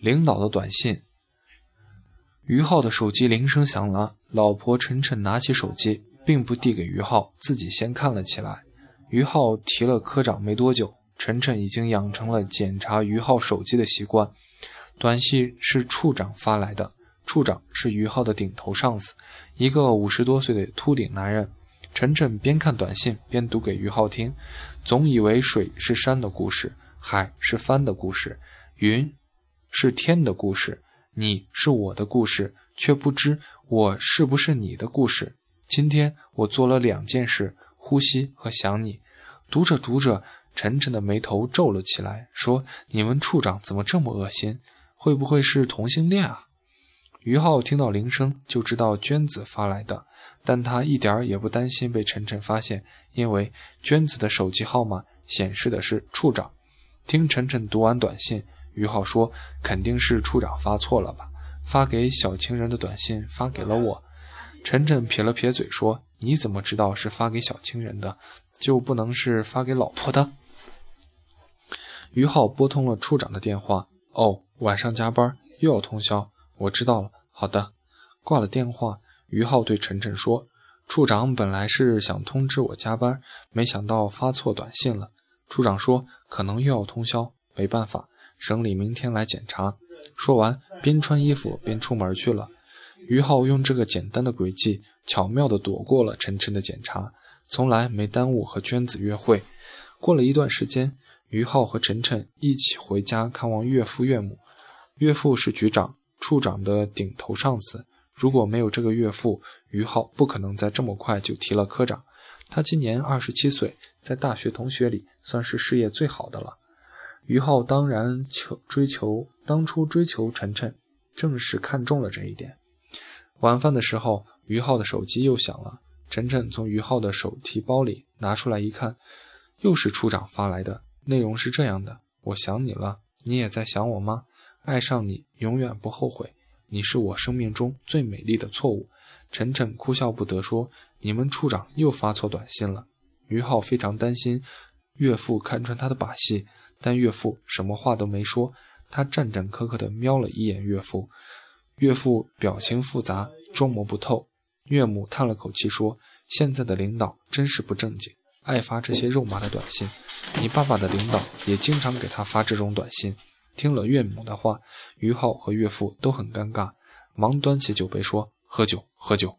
领导的短信。于浩的手机铃声响了，老婆晨晨拿起手机，并不递给于浩，自己先看了起来。于浩提了科长没多久，晨晨已经养成了检查于浩手机的习惯。短信是处长发来的，处长是于浩的顶头上司，一个五十多岁的秃顶男人。晨晨边看短信边读给于浩听，总以为水是山的故事，海是帆的故事，云是天的故事，你是我的故事，却不知我是不是你的故事。今天我做了两件事：呼吸和想你。读着读着，晨晨的眉头皱了起来，说：“你们处长怎么这么恶心？会不会是同性恋啊？”于浩听到铃声就知道娟子发来的。但他一点儿也不担心被晨晨发现，因为娟子的手机号码显示的是处长。听晨晨读完短信，于浩说：“肯定是处长发错了吧？发给小情人的短信发给了我。”晨晨撇了撇嘴说：“你怎么知道是发给小情人的？就不能是发给老婆的？”于浩拨通了处长的电话：“哦，晚上加班又要通宵，我知道了。好的。”挂了电话。于浩对晨晨说：“处长本来是想通知我加班，没想到发错短信了。”处长说：“可能又要通宵，没办法，省里明天来检查。”说完，边穿衣服边出门去了。于浩用这个简单的诡计，巧妙地躲过了晨晨的检查，从来没耽误和娟子约会。过了一段时间，于浩和晨晨一起回家看望岳父岳母。岳父是局长，处长的顶头上司。如果没有这个岳父，于浩不可能在这么快就提了科长。他今年二十七岁，在大学同学里算是事业最好的了。于浩当然求追求，当初追求晨晨，正是看中了这一点。晚饭的时候，于浩的手机又响了。晨晨从于浩的手提包里拿出来一看，又是处长发来的，内容是这样的：“我想你了，你也在想我吗？爱上你，永远不后悔。”你是我生命中最美丽的错误，晨晨哭笑不得说：“你们处长又发错短信了。”于浩非常担心岳父看穿他的把戏，但岳父什么话都没说。他战战兢兢地瞄了一眼岳父，岳父表情复杂，捉摸不透。岳母叹了口气说：“现在的领导真是不正经，爱发这些肉麻的短信。你爸爸的领导也经常给他发这种短信。”听了岳母的话，于浩和岳父都很尴尬，忙端起酒杯说：“喝酒，喝酒。”